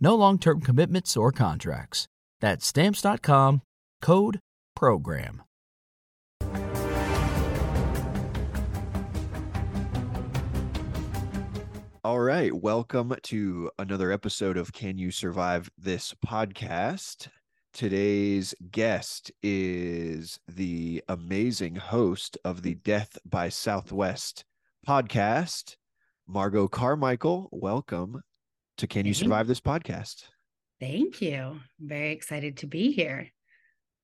No long-term commitments or contracts. That's Stamps.com, code PROGRAM. All right. Welcome to another episode of Can You Survive This podcast. Today's guest is the amazing host of the Death by Southwest podcast, Margot Carmichael. Welcome to Can You Survive This podcast. Thank you. I'm very excited to be here.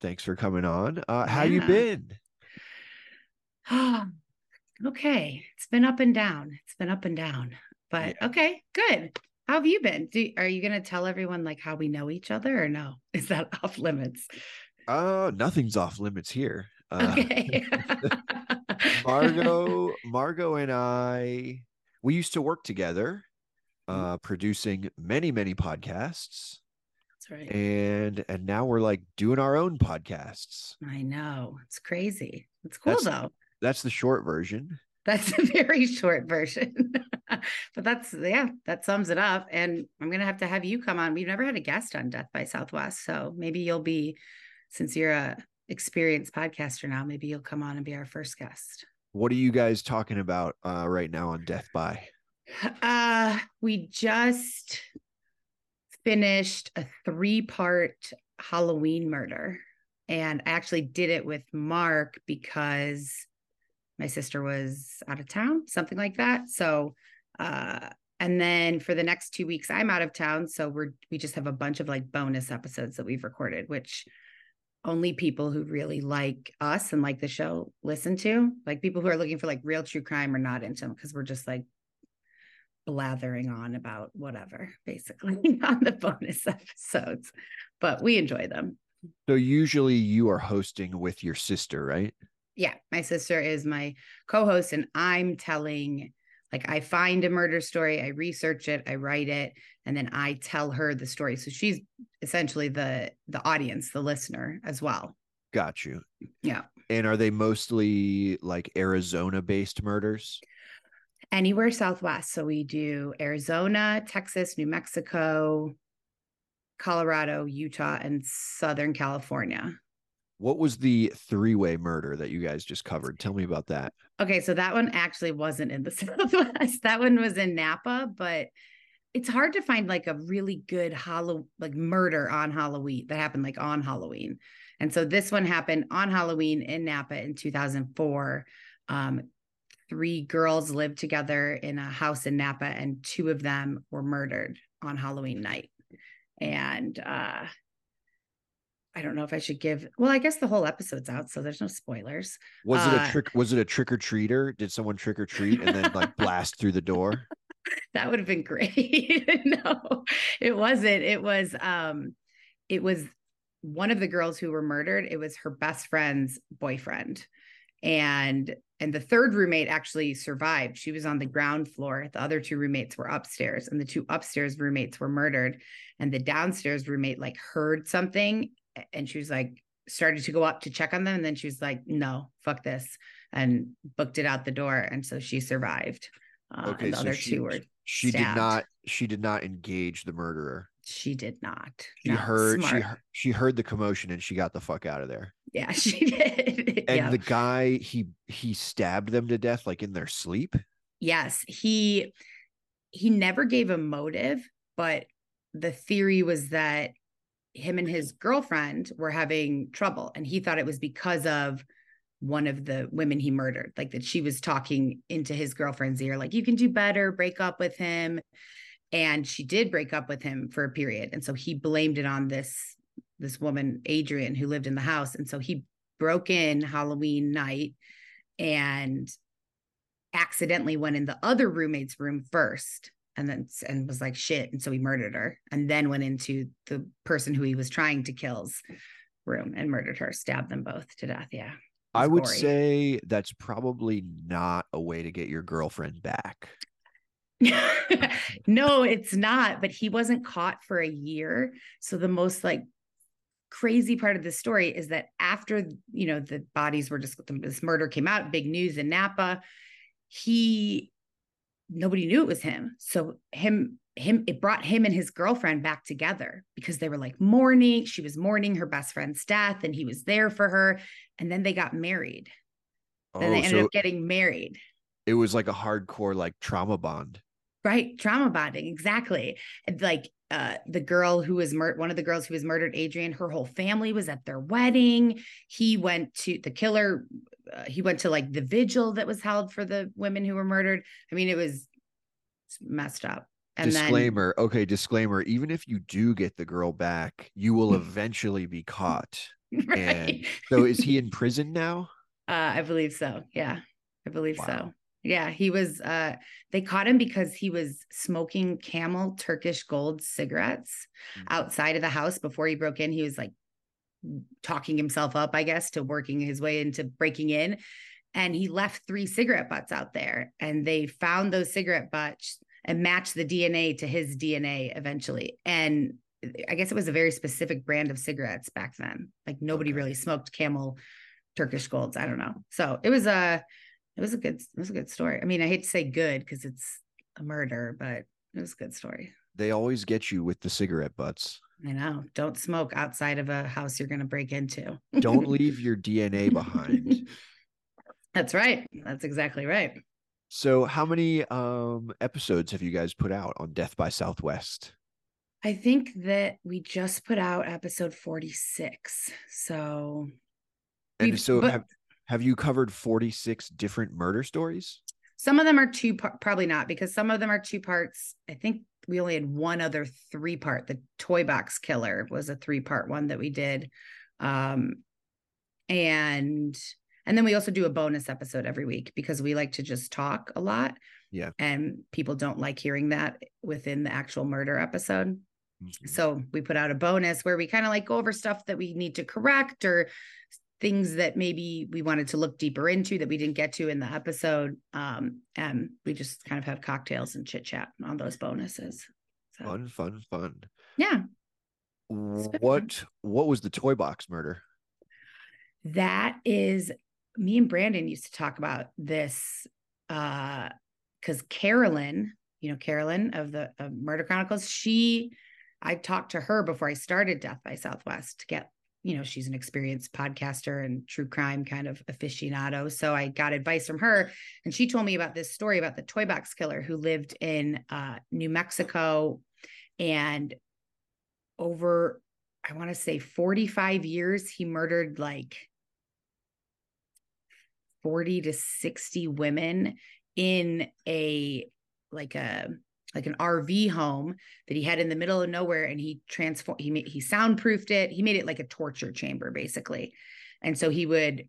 Thanks for coming on. Uh, how you been? okay. It's been up and down. It's been up and down. But okay, good. How have you been? Do, are you going to tell everyone like how we know each other or no? Is that off limits? Uh, nothing's off limits here. Uh, Okay. Margo, Margot and I, we used to work together. Uh, producing many, many podcasts, That's right. and and now we're like doing our own podcasts. I know. It's crazy. It's cool That's- though. That's the short version. That's a very short version. but that's yeah, that sums it up. And I'm gonna have to have you come on. We've never had a guest on Death by Southwest. So maybe you'll be, since you're a experienced podcaster now, maybe you'll come on and be our first guest. What are you guys talking about uh, right now on Death by? Uh we just finished a three-part Halloween murder. And I actually did it with Mark because my sister was out of town, something like that. So uh and then for the next two weeks, I'm out of town. So we're we just have a bunch of like bonus episodes that we've recorded, which only people who really like us and like the show listen to. Like people who are looking for like real true crime are not into them because we're just like blathering on about whatever, basically on the bonus episodes. But we enjoy them. So usually you are hosting with your sister, right? Yeah, my sister is my co-host, and I'm telling like I find a murder story, I research it, I write it, and then I tell her the story. So she's essentially the the audience, the listener as well. Got you. Yeah. And are they mostly like Arizona based murders? Anywhere southwest. So we do Arizona, Texas, New Mexico, Colorado, Utah, and Southern California. What was the three way murder that you guys just covered? Tell me about that. Okay, so that one actually wasn't in the Southwest. That one was in Napa, but it's hard to find like a really good hollow like murder on Halloween that happened like on Halloween. And so this one happened on Halloween in Napa in 2004. Um, three girls lived together in a house in Napa, and two of them were murdered on Halloween night. And uh, I don't know if I should give. Well, I guess the whole episode's out, so there's no spoilers. Was it a Uh, trick? Was it a trick or treater? Did someone trick or treat and then like blast through the door? that would have been great. no, it wasn't. It was um it was one of the girls who were murdered. It was her best friend's boyfriend. And and the third roommate actually survived. She was on the ground floor. The other two roommates were upstairs and the two upstairs roommates were murdered and the downstairs roommate like heard something and she was like started to go up to check on them and then she was like no fuck this and booked it out the door and so she survived uh, Okay, and the so other she- two were She stabbed. did not. She did not engage the murderer. she did not She No, heard. Smart. heard, she heard the commotion and she got the fuck out of there. Yeah she did And yeah. the guy he he stabbed them to death like in their sleep. yes he he never gave a motive but the theory was that him and his girlfriend were having trouble and he thought it was because of one of the women he murdered like that she was talking into his girlfriend's ear like you can do better break up with him and she did break up with him for a period and so he blamed it on this this woman Adriane who lived in the house. And so he broke in halloween night and accidentally went in the other roommate's room first and then and was like shit. And so he murdered her and then went into the person who he was trying to kill's room and murdered her stabbed them both to death. Yeah. I would gory. say that's probably not a way to get your girlfriend back. no it's not but he wasn't caught for a year. So the most like crazy part of the story is that after you know the bodies were just this murder came out big news in napa he nobody knew it was him. So him him it brought him and his girlfriend back together because they were like mourning. She was mourning her best friend's death and he was there for her. And then they got married. Then they Oh, ended so up getting married. it was like a hardcore like trauma bond. Right, trauma bonding, exactly. And like uh the girl who was murdered, one of the girls who was murdered, Adriane, her whole family was at their wedding. He went to the killer, uh, he went to like the vigil that was held for the women who were murdered. I mean, it was messed up. And disclaimer. okay, disclaimer. Even if you do get the girl back, you will eventually be caught. right. And so is he in prison now? Uh, I believe so. Yeah, I believe Wow. so. Yeah, he was. Uh, they caught him because he was smoking Camel Turkish Gold cigarettes Mhm. outside of the house before he broke in. He was like talking himself up, I guess, to working his way into breaking in, and he left three cigarette butts out there, and they found those cigarette butts and matched the DNA to his DNA eventually, and. I guess it was a very specific brand of cigarettes back then. Like nobody Okay. really smoked Camel Turkish golds. I don't know. So it was a it was a good it was a good story. I mean, I hate to say good because it's a murder, but it was a good story. They always get you with the cigarette butts. I know. Don't smoke outside of a house you're gonna break into. Don't leave your DNA behind. That's right. That's exactly right. So, how many um episodes have you guys put out on Death by Southwest? I think that we just put out episode 46. So And so, but- have have you covered forty six different murder stories? some of them are two par- probably not because some of them are two parts. I think we only had one other three part. The toy box killer was a three part one that we did. Um and and then we also do a bonus episode every week because we like to just talk a lot. Yeah. And people don't like hearing that within the actual murder episode. Mhm. So we put out a bonus where we kind of like go over stuff that we need to correct or things that maybe we wanted to look deeper into that we didn't get to in the episode. Um, and we just kind of have cocktails and chit chat on those bonuses. So Fun, fun, fun. yeah, been fun. What what was the toy box murder? that is me and Brandon used to talk about this uh because Carolyn, you know, Carolyn of the of Murder Chronicles, she I talked to her before I started Death by Southwest to get, you know, she's an experienced podcaster and true crime kind of aficionado. So I got advice from her and she told me about this story about the toy box killer who lived in uh New Mexico and over I want to say 45 years he murdered like 40 to 60 women in a like a like an RV home that he had in the middle of nowhere and he transformed he made he soundproofed it. He made it like a torture chamber basically. And so he would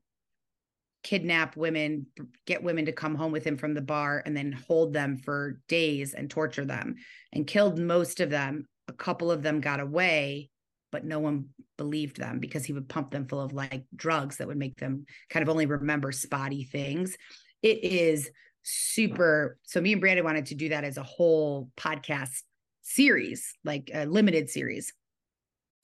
kidnap women get women to come home with him from the bar and then hold them for days and torture them and killed most of them. A couple of them got away but no one believed them because he would pump them full of like drugs that would make them kind of only remember spotty things. It is super. So me and Brandon wanted to do that as a whole podcast series, like a limited series.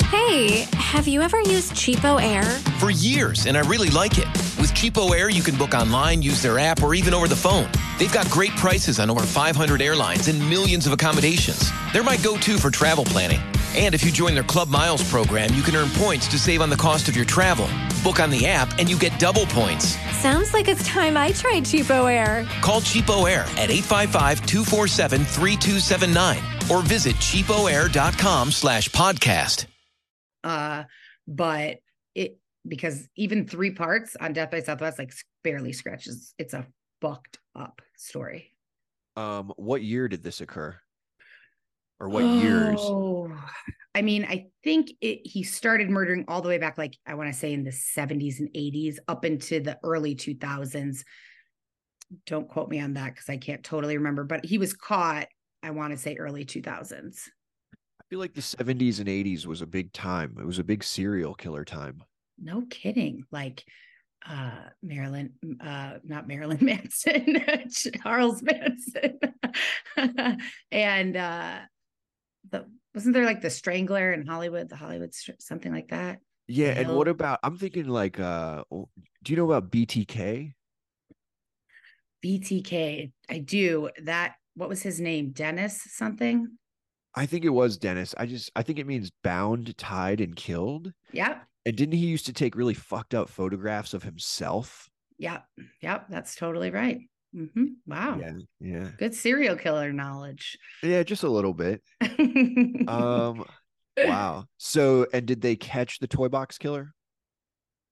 Hey, have you ever used CheapOair? For years, and I really like it. With CheapOair, you can book online, use their app, or even over the phone. They've got great prices on over 500 airlines and millions of accommodations. They're my go to for travel planning. And if you join their Club Miles program, you can earn points to save on the cost of your travel. Book on the app, and you get double points. Sounds like it's time I tried CheapOair. Call CheapOair at 855-247-3279 or visit cheapoair.com slash podcast. Uh, but it because even three parts on Death by Southwest like barely scratches. It's a fucked up story. Um, what year did this occur? Or what years? Oh, I mean, I think it, he started murdering all the way back, like I want to say in the 70s and 80s, up into the early 2000s. Don't quote me on that because I can't totally remember, but he was caught, I want to say early 2000s. I feel like the 70s and 80s was a big time. It was a big serial killer time. No kidding. Like uh Marilyn uh not Marilyn Manson, Charles Manson. and uh the wasn't there like the Strangler in Hollywood, the Hollywood something like that? Yeah, and what about I'm thinking like uh do you know about BTK? BTK. I do. That what was his name? Dennis something? I think it was Dennis. I just I think it means bound, tied, and killed. Yep. And didn't he used to take really fucked up photographs of himself? Yep. Yep. That's totally right. Mm-hmm. Wow. Yeah. Yeah. Good serial killer knowledge. Yeah, just a little bit. um wow. So and did they catch the toy box killer?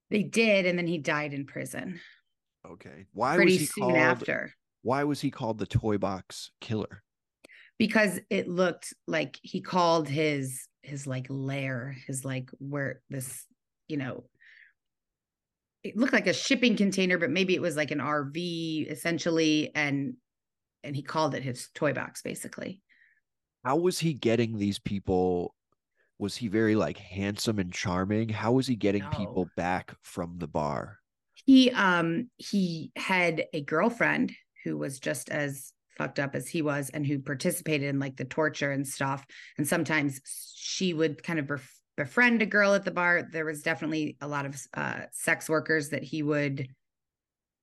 They did, and then he died in prison. Okay. Why Pretty was he soon called after. why was he called the toy box killer? Because it looked like he called his his like lair, his like where this, you know, it looked like a shipping container, but maybe it was like an RV essentially, and and he called it his toy box basically. How was he getting these people? Was he very like handsome and charming? How was he getting No. people back from the bar? He um he had a girlfriend who was just as fucked up as he was and who participated in like the torture and stuff and sometimes she would kind of bef- befriend a girl at the bar there was definitely a lot of uh sex workers that he would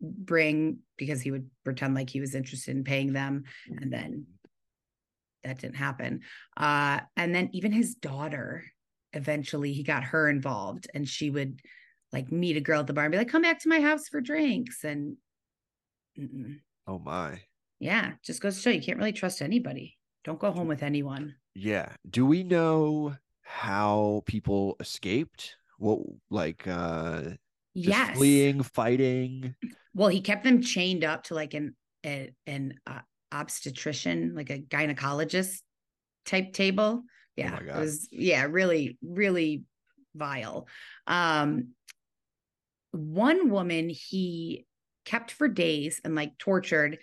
bring because he would pretend like he was interested in paying them and then that didn't happen uh and then even his daughter eventually he got her involved and she would like meet a girl at the bar and be like come back to my house for drinks and mm-mm. Oh my. yeah just goes to show you can't really trust anybody don't go home with anyone Yeah. Do we know how people escaped? What like uh yes fleeing, fighting? well he kept them chained up to like an a, an uh, obstetrician like a gynecologist type table yeah my it was yeah really really vile um one woman he kept for days and like tortured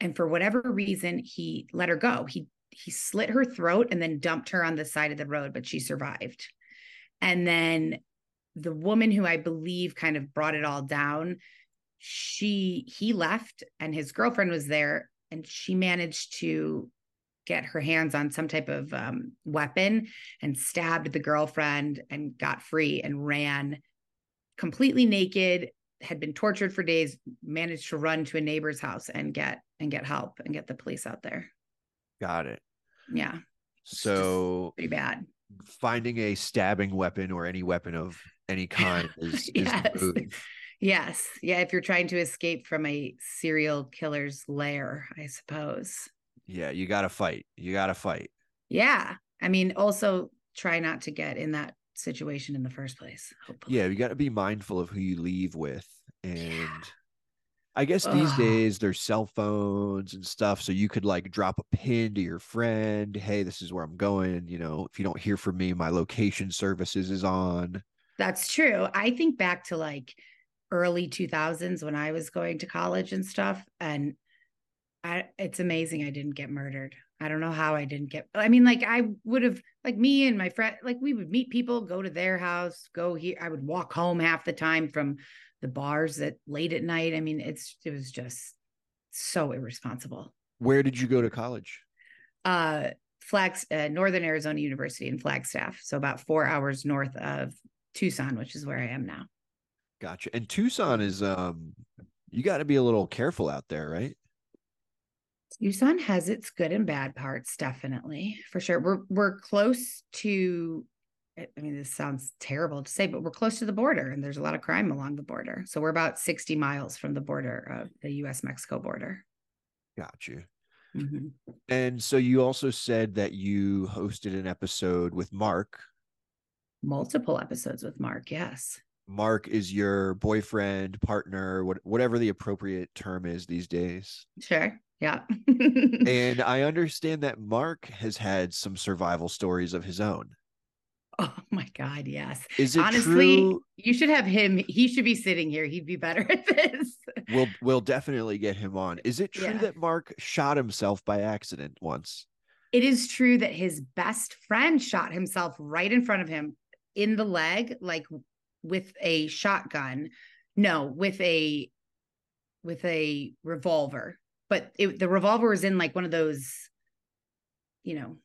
and for whatever reason he let her go he he slit her throat and then dumped her on the side of the road but she survived. And then the woman who i believe kind of brought it all down she he left and his girlfriend was there and she managed to get her hands on some type of um, weapon and stabbed the girlfriend and got free and ran completely naked had been tortured for days managed to run to a neighbor's house and get and get help and get the police out there Got it. yeah So pretty bad finding a stabbing weapon or any weapon of any kind is, is Yes. move. yes yeah if you're trying to escape from a serial killer's lair i suppose Yeah, you gotta fight. You gotta fight. Yeah. I mean, also try not to get in that situation in the first place. Hopefully. Yeah, you gotta be mindful of who you leave with. And I guess these days there's cell phones and stuff. So you could like drop a pin to your friend. Hey, this is where I'm going. You know, if you don't hear from me, my location services is on. That's true. I think back to like early 2000s when I was going to college and stuff. And I, it's amazing I didn't get murdered. I don't know how I didn't get. I mean, like I would have, like me and my friend, like we would meet people, go to their house, go here. I would walk home half the time from the bars at late at night. I mean, it's it was just so irresponsible. Where did you go to college? Uh, Flags, uh, Northern Arizona University in Flagstaff. So about four hours north of Tucson, which is where I am now. Gotcha. And Tucson is um you got to be a little careful out there, right? Tucson has its good and bad parts, definitely, for sure. We're we're close to I mean, this sounds terrible to say, but we're close to the border and there's a lot of crime along the border. So we're about 60 miles from the border of the US Mexico border. Got you. Mm-hmm. And so you also said that you hosted an episode with Mark. Multiple episodes with Mark, yes. Mark is your boyfriend, partner, what, whatever the appropriate term is these days. Sure. Yeah. and I understand that Mark has had some survival stories of his own. Oh my God, yes. Is it Honestly, true? you should have him. He should be sitting here. He'd be better at this. We'll we'll definitely get him on. Is it true Yeah. that Mark shot himself by accident once? It is true that his best friend shot himself right in front of him in the leg, like with a shotgun. No, with a with a revolver. But it, the revolver was in like one of those, you know,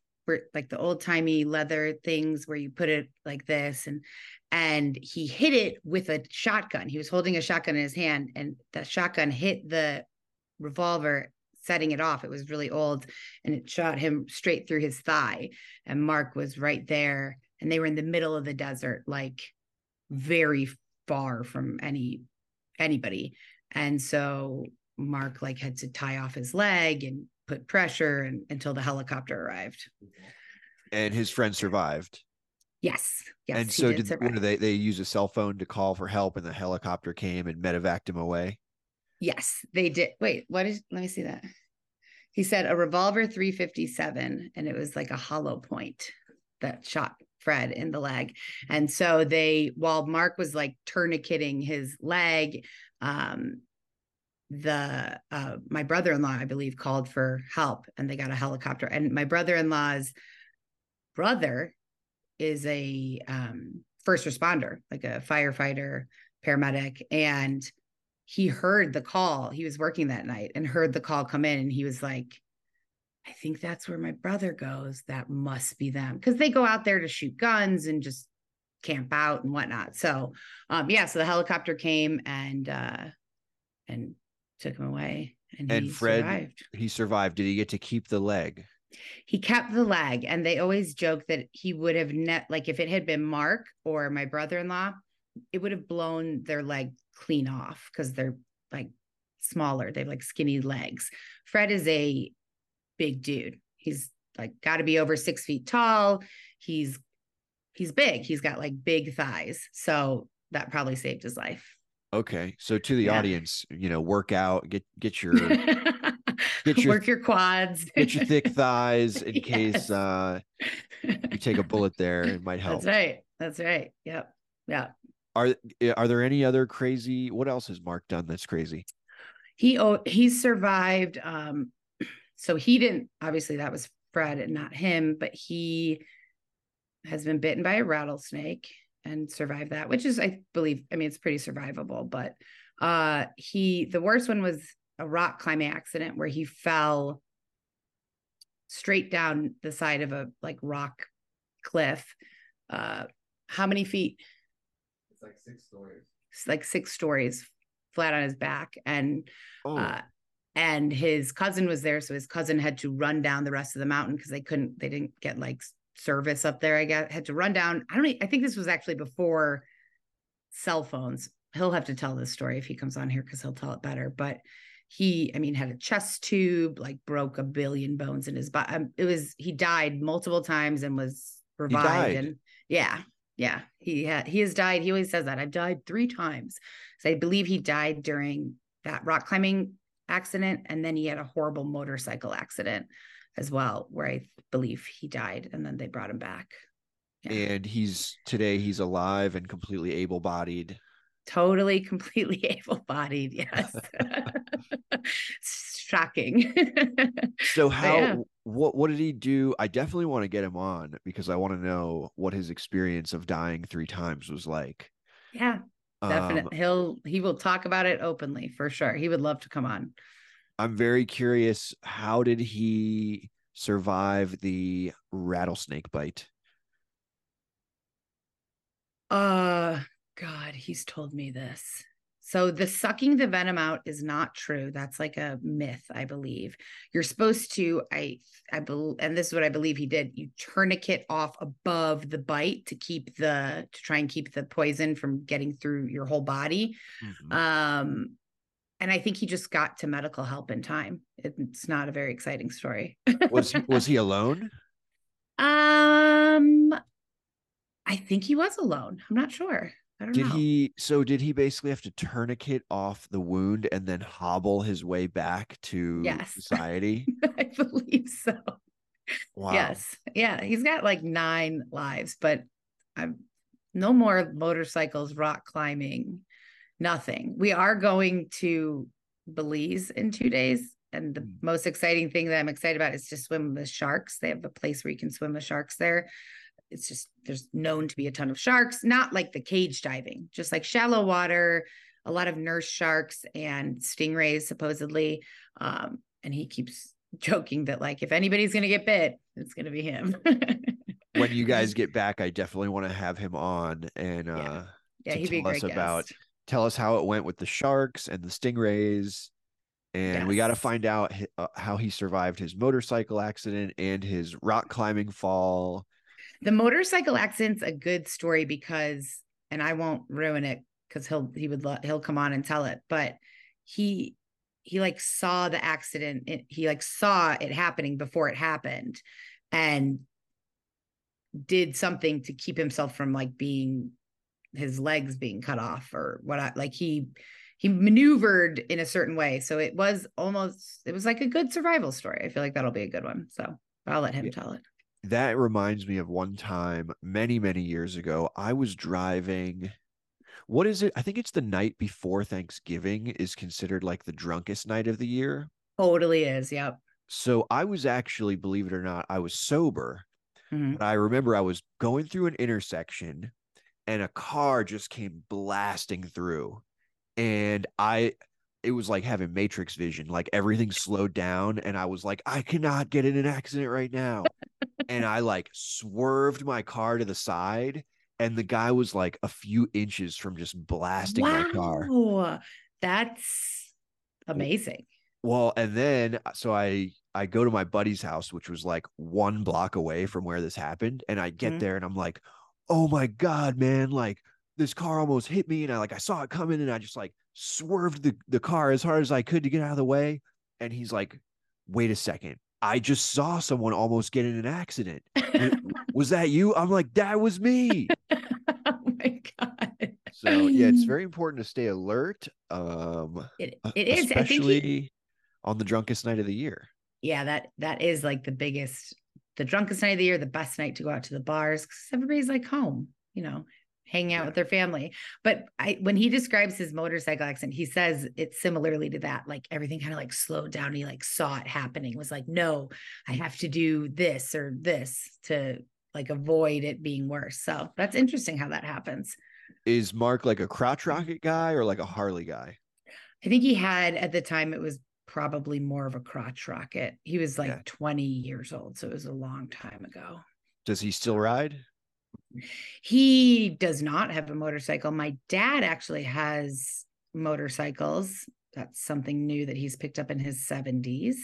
like the old timey leather things where you put it like this, and and he hit it with a shotgun. He was holding a shotgun in his hand, and the shotgun hit the revolver setting it off. It was really old and it shot him straight through his thigh. And Mark was right there. And they were in the middle of the desert, like very far from any anybody. And so Mark like had to tie off his leg and put pressure and, until the helicopter arrived. And his friend survived. Yes. Yes. and so did, survive. they they use a cell phone to call for help and the helicopter came and medevaced him away. Yes, they did. Wait, what is let me see that. He said a revolver 357 and it was like a hollow point that shot Fred in the leg. And so they while Mark was like tourniqueting his leg, um the uh my brother-in-law I believe called for help and they got a helicopter and my brother-in-law's brother is a um first responder, like a firefighter, paramedic and he heard the call. He was working that night and heard the call come in and he was like, I think that's where my brother goes. That must be them. Cause they go out there to shoot guns and just camp out and whatnot. So um yeah, so the helicopter came and uh and took him away and, And he Fred- survived. He survived. Did he get to keep the leg? He kept the leg and they always joke that he would have net like if it had been Mark or my brother-in-law, it would have blown their leg clean off because they're like smaller. They have like skinny legs. Fred is a big dude. He's like got to be over six feet tall. He's he's big. He's got like big thighs. So that probably saved his life. Okay. So to the Yeah. audience, you know, work out, get get your Get your- Work your quads. get your thick thighs in Yes. case uh you take a bullet there. It might help. That's right. That's right. Yep. Yeah. Are eh, are there any other crazy what else has Mark done that's crazy? he oh he survived um so he didn't obviously that was fred and not him but he has been bitten by a rattlesnake and survive that which is i believe i mean it's pretty survivable but uh he the worst one was a rock climbing accident where he fell straight down the side of a like rock cliff uh how many feet It's like six stories. It's like six stories flat on his back and Oh, uh, and his cousin was there so his cousin had to run down the rest of the mountain because they couldn't they didn't get like s- service up there i guess had to run down. I don't i think this was actually before cell phones. He'll have to tell this story if he comes on here because he'll tell it better but he i mean had a chest tube like broke a billion bones in his body um, it was he died multiple times and was revived and yeah yeah. He had he has died. He always says that i've died three times. So i believe he died during that rock climbing accident and then he had a horrible motorcycle accident as well where i believe he died and then they brought him back yeah. and he's today he's alive and completely able-bodied. totally completely able-bodied yes shocking So how yeah. what what did he do? I definitely want to get him on because I want to know what his experience of dying three times was like. yeah Um, definitely he'll he will talk about it openly for sure he would love to come on I'm very curious. How did he survive the rattlesnake bite? Uh God, he's told me this. So the sucking the venom out is not true. That's like a myth, I believe. You're supposed to, I, I believe, and this is what I believe he did. You tourniquet off above the bite to keep the, to try and keep the poison from getting through your whole body. Mhm. Um, and I think he just got to medical help in time. It's not a very exciting story. was he, was he alone? Um, I think he was alone. I'm not sure. I don't know. Did know. he so did he basically have to tourniquet off the wound and then hobble his way back to Yes. society? I believe so. Wow. Yes. Yeah. He's got like nine lives, but I'm no more motorcycles, rock climbing, nothing. We are going to Belize in two days. And the Hmm. most exciting thing that I'm excited about is to swim with sharks. They have a place where you can swim with sharks there. It's just there's known to be a ton of sharks, not like the cage diving, just like shallow water, a lot of nurse sharks and stingrays, supposedly. Um, and he keeps joking that like if anybody's gonna get bit, it's gonna be him. When you guys get back, I definitely want to have him on and uh yeah, to he'd be a tell great us about- guest. Tell us how it went with the sharks and the stingrays. And we got to find out uh, how he survived his motorcycle accident and his rock climbing fall. The motorcycle accident's a good story because, and I won't ruin it because he'll he would lo- he'll come on and tell it, but he he like saw the accident. It, he like saw it happening before it happened, and did something to keep himself from like being his legs being cut off or what I like he he maneuvered in a certain way. So it was almost it was like a good survival story. I feel like that'll be a good one. So I'll let him Yeah. tell it. That reminds me of one time many, many years ago. I was driving. What is it? I think it's the night before Thanksgiving is considered like the drunkest night of the year. Totally is. Yep. So I was actually, believe it or not, I was sober. Mhm. But I remember I was going through an intersection and a car just came blasting through. And I, it was like having matrix vision, like everything slowed down. And I was like, I cannot get in an accident right now. and I like swerved my car to the side. And the guy was like a few inches from just blasting my car. Wow. That's amazing. Well, and then uh, so I I go to my buddy's house, which was like one block away from where this happened, and I get Mhm. there and I'm like, oh my god, man, like this car almost hit me, and I like I saw it coming, and I just like swerved the the car as hard as I could to get out of the way, and he's like, wait a second, I just saw someone almost get in an accident. Was that you? I'm like, that was me. oh my god. So yeah, it's very important to stay alert. Um, It, uh, it is. Especially he, on the drunkest night of the year. yeah, that that is like the biggest, the drunkest night of the year, the best night to go out to the bars because everybody's like home, you know, hanging out Yeah. with their family. But I when he describes his motorcycle accident, he says it's similarly to that. Like everything kind of like slowed down. He like saw it happening, was like, no, I have to do this or this to like avoid it being worse. So that's interesting how that happens. is Mark like a crotch rocket guy or like a Harley guy? I think he had at the time it was probably more of a crotch rocket. He was like Yeah. 20 years old, so it was a long time ago. Does he still ride? He does not have a motorcycle. My dad actually has motorcycles. That's something new that he's picked up in his 70s.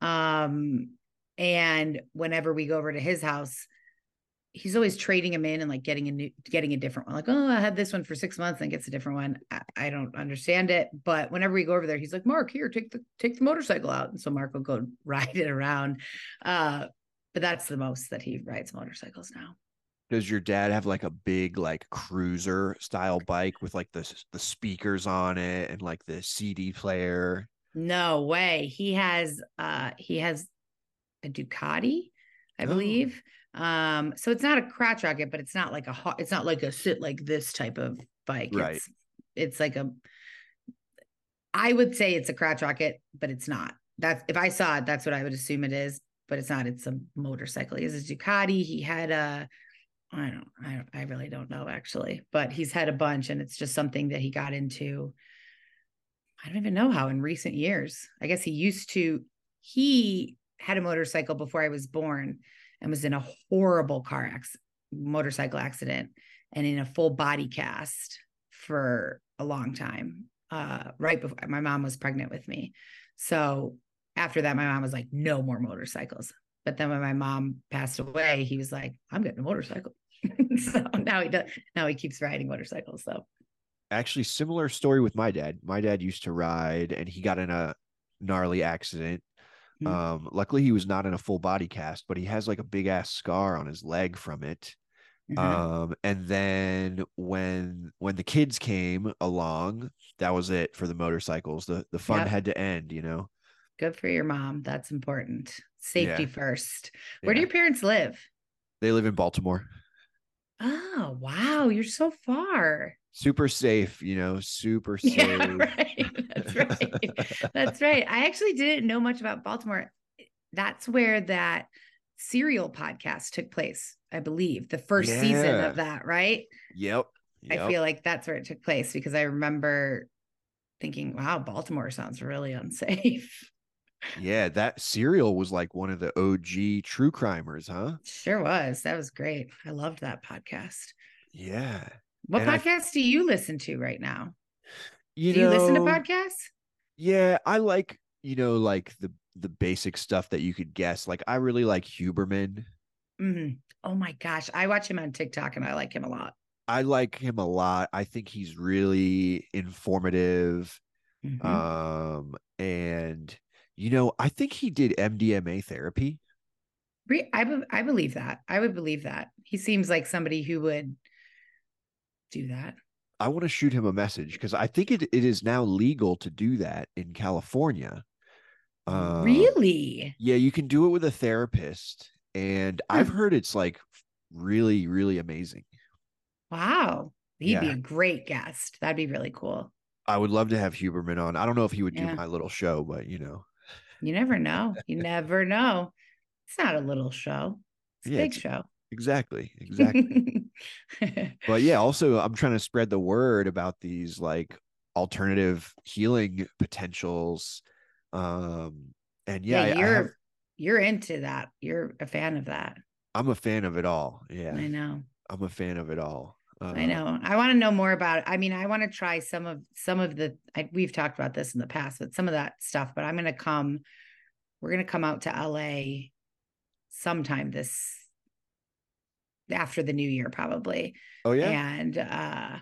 Um, and whenever we go over to his house, he's always trading them in and like getting a new getting a different one. Like, oh, I had this one for six months and gets a different one. I, I don't understand it. But whenever we go over there, he's like, Mark, here, take the take the motorcycle out. And so Mark will go ride it around. Uh, but that's the most that he rides motorcycles now. Does your dad have like a big like cruiser style bike with like the the speakers on it and like the CD player? No way. He has uh he has a Ducati, I Oh. Um so it's not a crotch rocket, but it's not like a ho- it's not like a sit like this type of bike. Right. It's it's like a I would say it's a crotch rocket, but it's not. That's if I saw it, that's what I would assume it is, but it's not. It's a motorcycle. He has a Ducati. He had a I don't I don't, I really don't know actually, but he's had a bunch and it's just something that he got into I don't even know how in recent years. I guess he used to, he had a motorcycle before I was born and was in a horrible car accident, motorcycle accident and in a full body cast for a long time. Uh, right before my mom was pregnant with me. So after that, my mom was like, no more motorcycles. But then when my mom passed away, he was like, I'm getting a motorcycle. so now he does now he keeps riding motorcycles. So Actually, similar story with my dad. My dad used to ride and he got in a gnarly accident. Hmm. Um, luckily he was not in a full body cast, but he has like a big ass scar on his leg from it. mhm. Um, and then when when the kids came along, that was it for the motorcycles. The the fun Yep. had to end, you know. good for your mom. That's important. Safety Yeah. first. Where do your parents live? They live in Baltimore. Oh, wow. You're so far. Super safe, you know, super safe. Yeah, right. That's right. That's right. I actually didn't know much about Baltimore. That's where that serial podcast took place, I believe, the first season of that, right? Yep. I feel like that's where it took place because I remember thinking, wow, Baltimore sounds really unsafe. yeah, that serial was like one of the OG true crimers, huh? Sure was. That was great. I loved that podcast. Yeah. What And I- podcast do you listen to right now? You do you listen to podcasts? Yeah, I like, you know, like the the basic stuff that you could guess. Like I really like Huberman. Mhm. Oh my gosh. I watch him on TikTok and I like him a lot. I like him a lot. I think he's really informative. Mhm. Um, and you know, I think he did MDMA therapy. I, be- I believe that. I would believe that. He seems like somebody who would do that. I want to shoot him a message because I think it, it is now legal to do that in California. Um, really? Yeah, you can do it with a therapist. And I've Hmm. heard it's like really, really amazing. Wow. He'd be a great guest. That'd be really cool. I would love to have Huberman on. I don't know if he would do my little show, but you know, You never know. You never know. It's not a little show. It's a Yeah, big it's- show. Exactly, exactly. but yeah, also I'm trying to spread the word about these like alternative healing potentials. Um, and yeah, yeah, you're have, you're into that. You're a fan of that. I'm a fan of it all. Yeah, I know. I'm a fan of it all. I Uh, know. I want to know more about it. I mean, I want to try some of some of the I, we've talked about this in the past, but some of that stuff. But I'm going to come. We're going to come out to LA sometime this after the new year, probably. Oh yeah, And uh,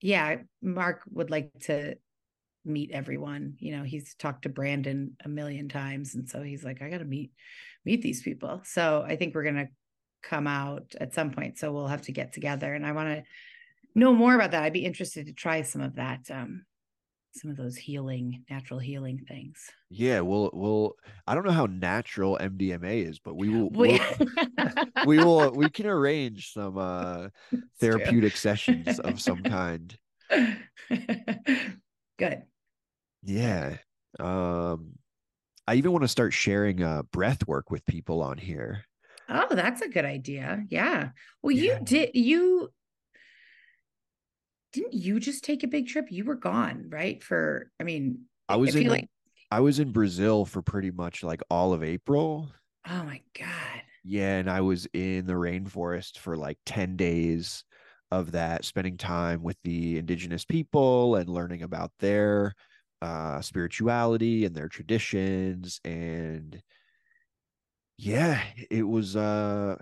yeah, Mark would like to meet everyone. You know, he's talked to Brandon a million times, and so he's like, I got to meet meet these people. So I think we're going to come out at some point. So we'll have to get together and I want to know more about that. I'd be interested to try some of that, um, some of those healing, natural healing things. yeah. We'll we'll. I don't know how natural MDMA is, but we will. We, we'll we will we can arrange some uh therapeutic sessions of some kind Good. yeah um i even want to start sharing uh breath work with people on here Oh, that's a good idea. Yeah. Well, Yeah. you did, you didn't you just take a big trip? You were gone, right? For, I mean, i was in like, i was in brazil for pretty much like all of april oh my God. yeah and i was in the rainforest for like 10 days of that spending time with the indigenous people and learning about their uh spirituality and their traditions and yeah it was uh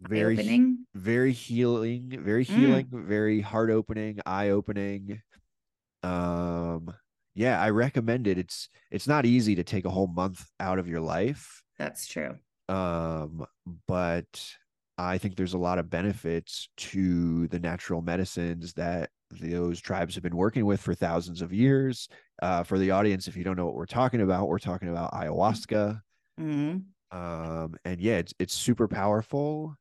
very Opening. very healing, very Mm. healing, very heart opening, eye opening. Um, yeah, I recommend it. It's it's not easy to take a whole month out of your life. That's true. Um, but I think there's a lot of benefits to the natural medicines that those tribes have been working with for thousands of years. Uh, for the audience, if you don't know what we're talking about, we're talking about ayahuasca Mhm. um and yeah it's it's super powerful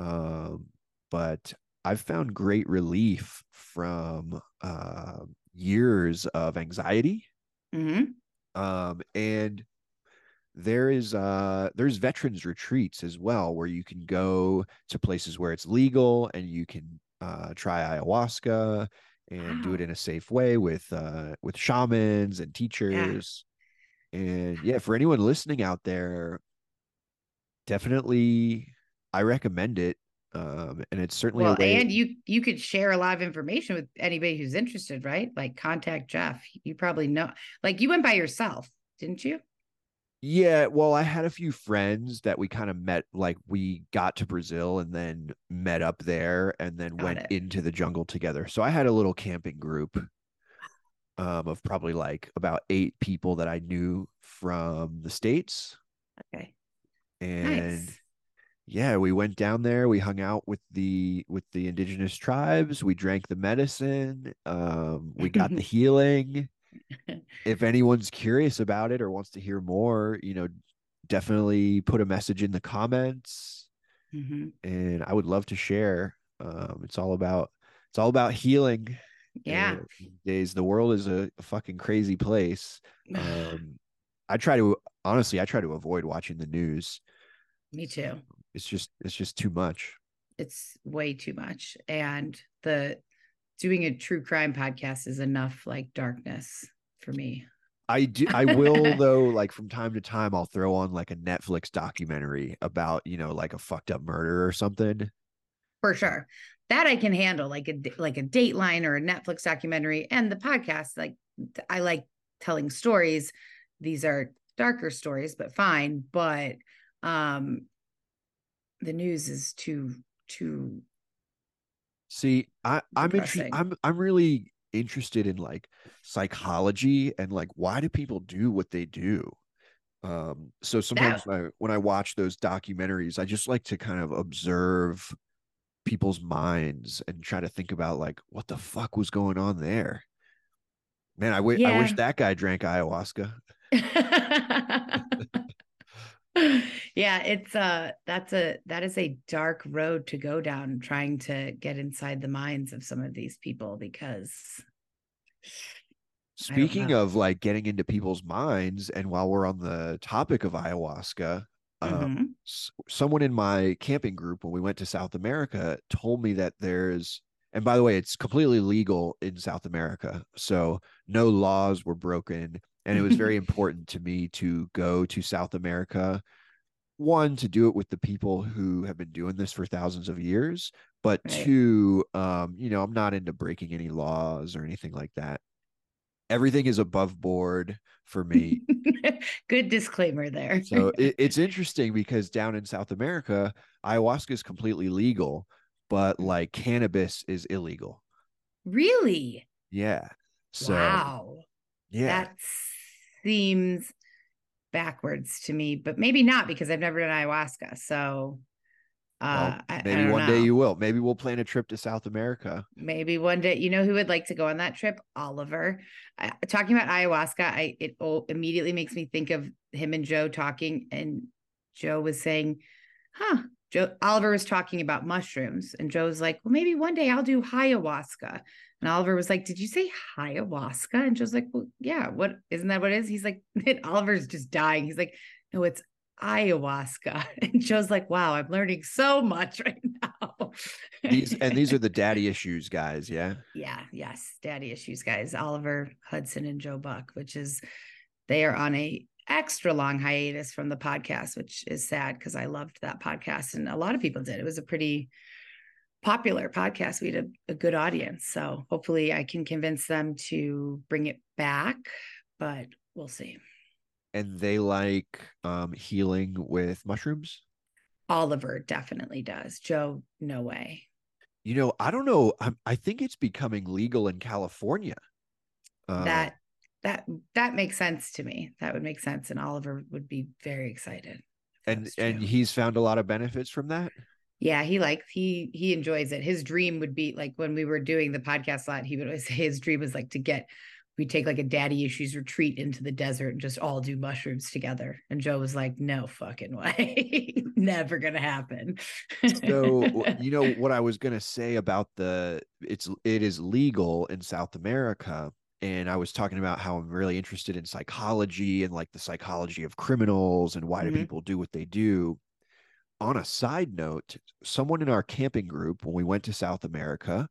um but i've found great relief from uh, years of anxiety. Mhm. um and there is uh there's veterans retreats as well where you can go to places where it's legal and you can uh try ayahuasca and do it in a safe way with uh with shamans and teachers. And yeah, for anyone listening out there, definitely I recommend it. Um, and it's certainly well, a way. and you you could share a lot of information with anybody who's interested, right? Like contact Jeff. You probably know. Like you went by yourself, didn't you? Yeah, well, I had a few friends that we kind of met, like we got to Brazil and then met up there and then Got went it. into the jungle together. So I had a little camping group um, of probably like about eight people that I knew from the States. Okay. And Nice. Yeah, we went down there, we hung out with the with the indigenous tribes, we drank the medicine, um, we got the healing if anyone's curious about it or wants to hear more, you know, definitely put a message in the comments Mhm. and I would love to share. Um, it's all about it's all about healing. Yeah. days the world is a, a fucking crazy place. Um, I try to honestly, I try to avoid watching the news. Me too. It's just it's just too much. It's way too much. And the doing a true crime podcast is enough like darkness for me. I do I will though like from time to time I'll throw on like a Netflix documentary about, you know, like a fucked up murder or something. For sure. That I can handle like a like a Dateline or a Netflix documentary and the podcast like I like telling stories. These are darker stories but fine, but um the news is too too See, I I'm interested. I'm I'm really interested in like psychology and like why do people do what they do. Um, so sometimes when I when I watch those documentaries, I just like to kind of observe people's minds and try to think about like what the fuck was going on there. Man, I wi- I wish that guy drank ayahuasca. yeah, it's uh that's a that is a dark road to go down trying to get inside the minds of some of these people because Speaking of like getting into people's minds, and while we're on the topic of ayahuasca, um, Mhm. s- someone in my camping group when we went to South America told me that there's, and by the way, it's completely legal in South America. So no laws were broken. And it was very important to me to go to South America. One, to do it with the people who have been doing this for thousands of years. But Right. two, um, you know, I'm not into breaking any laws or anything like that. Everything is above board for me. Good disclaimer there. So it, it's interesting because down in South America, ayahuasca is completely legal, but like cannabis is illegal. really? Yeah. So wow. Yeah. That seems backwards to me, but maybe not because I've never done ayahuasca. So well, uh I- I maybe one day you will. Maybe we'll plan a trip to South America. maybe one day you know who would like to go on that trip oliver I, talking about ayahuasca i it immediately makes me think of him and joe talking and joe was saying huh joe oliver was talking about mushrooms and joe was like well maybe one day i'll do ayahuasca. And oliver was like did you say ayahuasca? And joe's like well yeah what isn't that what it is? He's like oliver's just dying. He's like no it's ayahuasca. And joe's like wow i'm learning so much right now. These and these are the daddy issues guys, yeah. yeah, yes, daddy issues, guys. Oliver Hudson and Joe Buck, which is they are on a extra long hiatus from the podcast, which is sad because I loved that podcast and a lot of people did. It was a pretty popular podcast. We had a, a good audience, so hopefully I can convince them to bring it back, but we'll see. And they like um healing with mushrooms. Oliver definitely does. Joe, no way. You know, I don't know. I, I think it's becoming legal in California. Uh, that that that makes sense to me. That would make sense, and Oliver would be very excited. and and he's found a lot of benefits from that. yeah, he likes he he enjoys it. His dream would be like when we were doing the podcast a lot. He would always say his dream was like to get we take like a daddy issues retreat into the desert and just all do mushrooms together. And Joe was like, "No fucking way, never gonna happen." so you know what i was going to say about the it's it is legal in south america and i was talking about how i'm really interested in psychology and like the psychology of criminals and why Mhm. do people do what they do on a side note someone in our camping group when we went to south america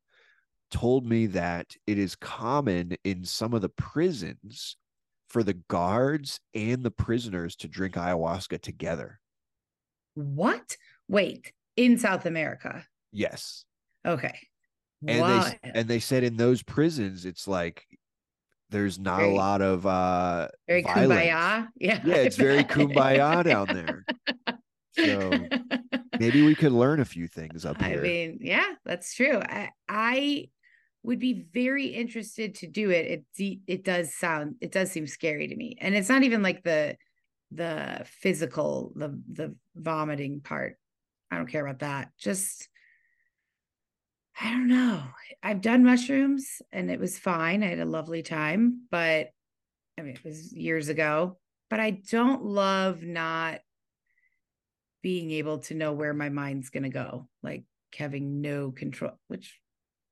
told me that it is common in some of the prisons for the guards and the prisoners to drink ayahuasca together. What? Wait, in South America. Yes. Okay. And they and they said in those prisons it's like there's not Very- a lot of uh very violence. kumbaya. Yeah. Yeah, it's very kumbaya down there. So maybe we could learn a few things up here. I mean, yeah, that's true. I I would be very interested to do it. It it does sound it does seem scary to me. And it's not even like the the physical, the the vomiting part. I don't care about that. Just I don't know. I've done mushrooms and it was fine. I had a lovely time, but I mean, it was years ago. But I don't love not being able to know where my mind's going to go, like having no control, which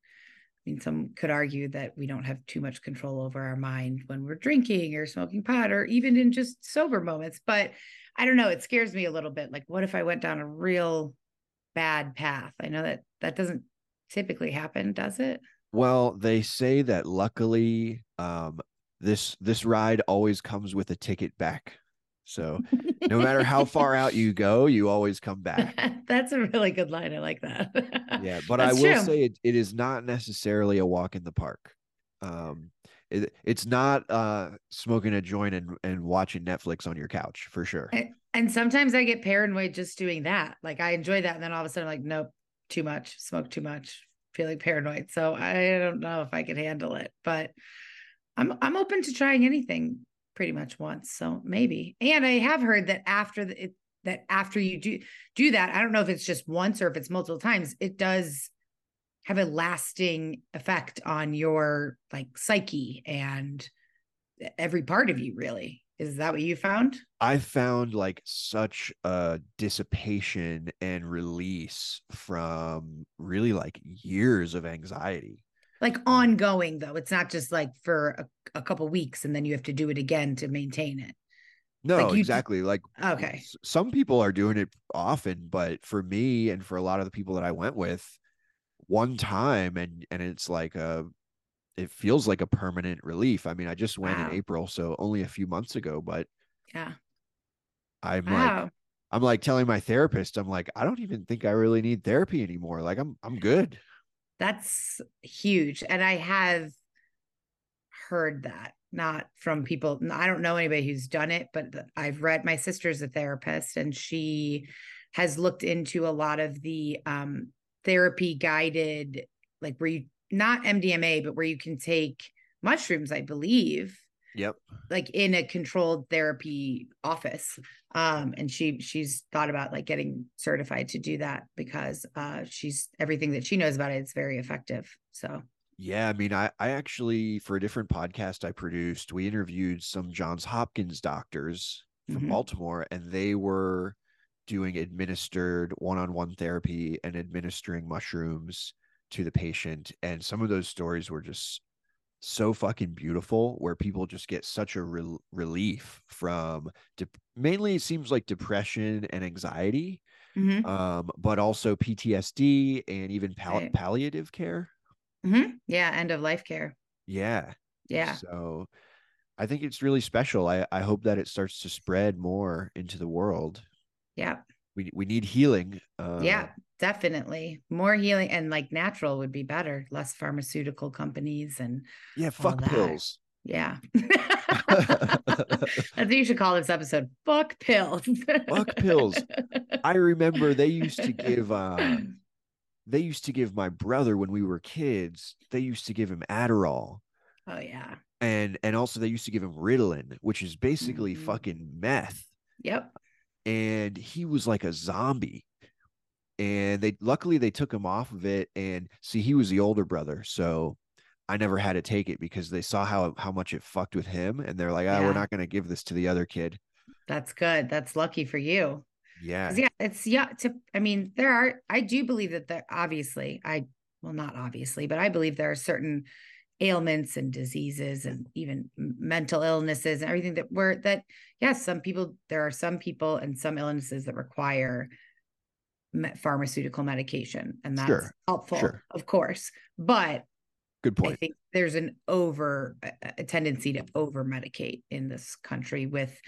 I mean, some could argue that we don't have too much control over our mind when we're drinking or smoking pot or even in just sober moments. But I don't know. It scares me a little bit. Like, what if I went down a real bad path? I know that that doesn't typically happen, does it? Well, they say that luckily um this this ride always comes with a ticket back. So no matter how far out you go, you always come back. That's a really good line. I like that. Yeah, but I will true. say it, it is not necessarily a walk in the park. Um it, it's not uh smoking a joint and, and watching Netflix on your couch for sure. And, and sometimes I get paranoid just doing that. Like I enjoy that. And then all of a sudden I'm like, nope, too much, smoke too much, feeling paranoid. So I don't know if I could handle it, but I'm I'm open to trying anything pretty much once. So maybe. And I have heard that after the, it, that after you do do that, I don't know if it's just once or if it's multiple times, it does have a lasting effect on your like psyche and every part of you really. Is that what you found? I found like such a dissipation and release from really like years of anxiety. like ongoing though it's not just like for a, a couple weeks and then you have to do it again to maintain it No, Like, exactly. Like okay some people are doing it often, but for me and for a lot of the people that I went with, one time and and it's like a it feels like a permanent relief. I mean, I just went Wow. in April, so only a few months ago, but yeah I'm like I'm like telling my therapist, I'm like, I don't even think I really need therapy anymore. Like I'm I'm good. that's huge and i have heard that not from people i don't know anybody who's done it but i've read my sister's a therapist and she has looked into a lot of the um therapy guided like where you not mdma but where you can take mushrooms i believe Yep. like in a controlled therapy office um and she she's thought about like getting certified to do that because uh she's everything that she knows about it it's very effective so Yeah, I mean, I I actually for a different podcast I produced, we interviewed some Johns Hopkins doctors from Mhm. Baltimore, and they were doing administered one-on-one therapy and administering mushrooms to the patient. And some of those stories were just so fucking beautiful, where people just get such a rel relief from dep- mainly it seems like depression and anxiety, Mhm. um, but also PTSD and even pal- Right. palliative care. Mhm. yeah end of life care Yeah. yeah So I think it's really special. I, I hope that it starts to spread more into the world. yeah We we need healing. Uh, yeah definitely more healing and like natural would be better less pharmaceutical companies and Yeah. Fuck pills. yeah i think you should call this episode fuck pills Fuck pills. I remember they used to give uh they used to give my brother when we were kids, they used to give him Adderall. oh yeah And and also they used to give him Ritalin, which is basically Mhm. fucking meth. yep and he was like a zombie and they luckily they took him off of it and see he was the older brother so i never had to take it because they saw how how much it fucked with him and they're like ah, Yeah. we're not going to give this to the other kid That's good. That's lucky for you. yeah Yeah, it's yeah. To I mean, there are. I do believe that there obviously. I well, not obviously, but I believe there are certain ailments and diseases and even mental illnesses and everything that were that. Yes, some people. There are some people and some illnesses that require pharmaceutical medication, and that's Sure, helpful, sure. of course. But Good point. I think there's an over a tendency to over medicate in this country with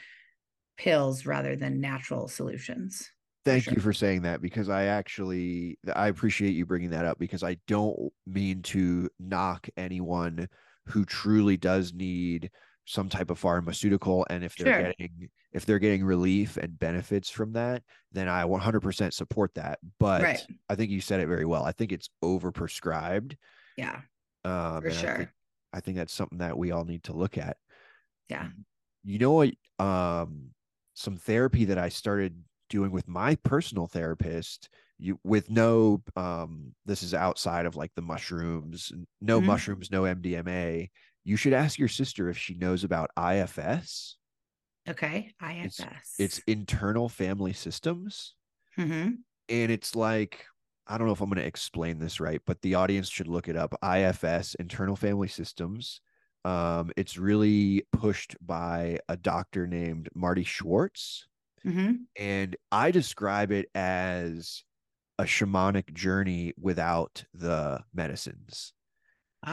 pills rather than natural solutions. Thank sure. you for saying that because I actually I appreciate you bringing that up because I don't mean to knock anyone who truly does need some type of pharmaceutical and if they're Sure. getting if they're getting relief and benefits from that then I 100% support that but Right. I think you said it very well I think it's overprescribed Yeah, um for and I sure. think, I think that's something that we all need to look at Yeah. you know what um some therapy that i started doing with my personal therapist you with no um this is outside of like the mushrooms no Mhm. mushrooms no mdma you should ask your sister if she knows about ifs Okay. IFS. it's internal family systems hmm and it's like I don't know if I'm going to explain this right, but the audience should look it up. IFS, Internal Family Systems. Um, it's really pushed by a doctor named Marty Schwartz, hmm and I describe it as a shamanic journey without the medicines.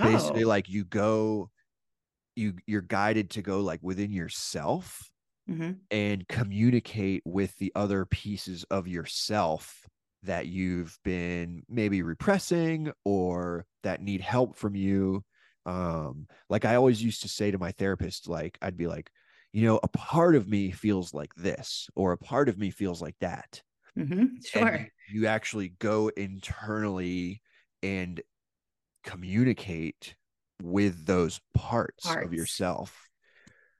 Basically, Oh. like you go, you you're guided to go like within yourself hmm and communicate with the other pieces of yourself that you've been maybe repressing or that need help from you um like i always used to say to my therapist like i'd be like you know a part of me feels like this or a part of me feels like that hmm Sure. you, you actually go internally and communicate with those parts, Parts. of yourself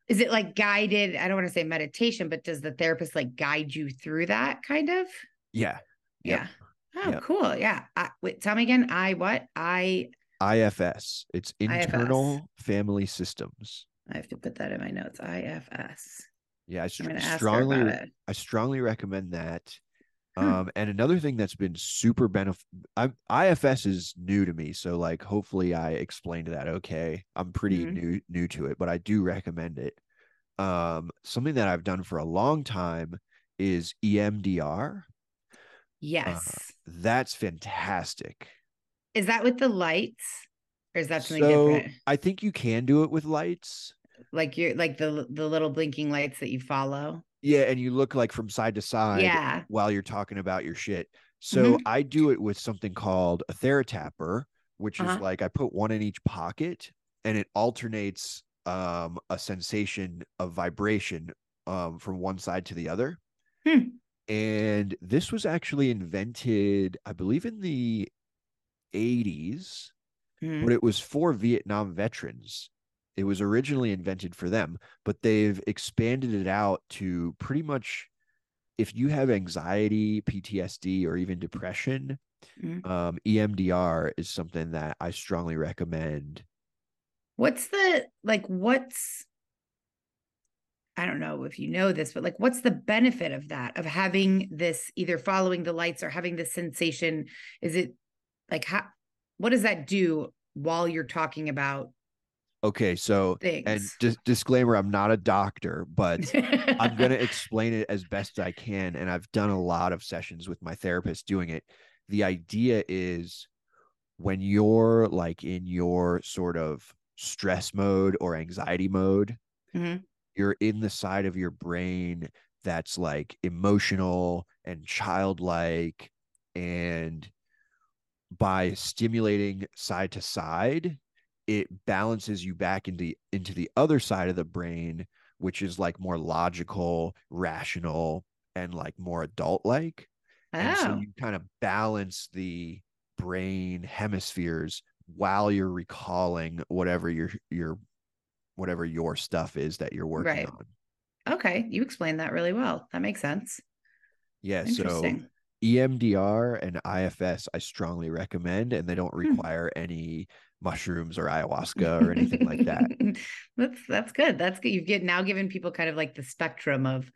Is it like guided? I don't want to say meditation, but does the therapist like guide you through that kind of? yeah Yep. Yeah. Oh, Yep. cool. Yeah. I, wait, tell me again. I what? I ifs it's IFS. internal family systems I have to put that in my notes. IFS. yeah i str- going to ask strongly her re- about it. I strongly recommend that. Hmm. Um, and another thing that's been super benefit, IFS is new to me, so like hopefully I explained that okay. I'm pretty Mhm. new new to it, but I do recommend it. Um, something that I've done for a long time is EMDR. Yes. That's fantastic. is that with the lights, or is that something So different? I think you can do it with lights. Like you're like the the little blinking lights that you follow. Yeah, and you look like from side to side. Yeah. while you're talking about your shit. So Mhm. I do it with something called a Theratapper, which Uh-huh. is like I put one in each pocket and it alternates um a sensation of vibration um from one side to the other. Hmm. And this was actually invented, I believe in the 80s, Mhm. but it was for Vietnam veterans. It was originally invented for them, but they've expanded it out to pretty much if you have anxiety, PTSD, or even depression, Mhm. um, EMDR is something that I strongly recommend. What's the like what's I don't know if you know this, but like what's the benefit of that of having this either following the lights or having this sensation? Is it like how what does that do while you're talking about Okay, so and things? dis- disclaimer, I'm not a doctor, but I'm going to explain it as best I can. And I've done a lot of sessions with my therapist doing it. The idea is when you're like in your sort of stress mode or anxiety mode, Mhm. you're in the side of your brain that's like emotional and childlike. And by stimulating side to side, it balances you back into into the other side of the brain which is like more logical, rational, and like more adult like. And so Oh, you kind of balance the brain hemispheres while you're recalling whatever your your whatever your stuff is that you're working Right. on. okay. You explained that really well. That makes sense. Yeah, so Interesting. EMDR and IFS I strongly recommend and they don't Hmm. require any mushrooms or ayahuasca or anything like that. that's that's good. That's good. You've get now given people kind of like the spectrum of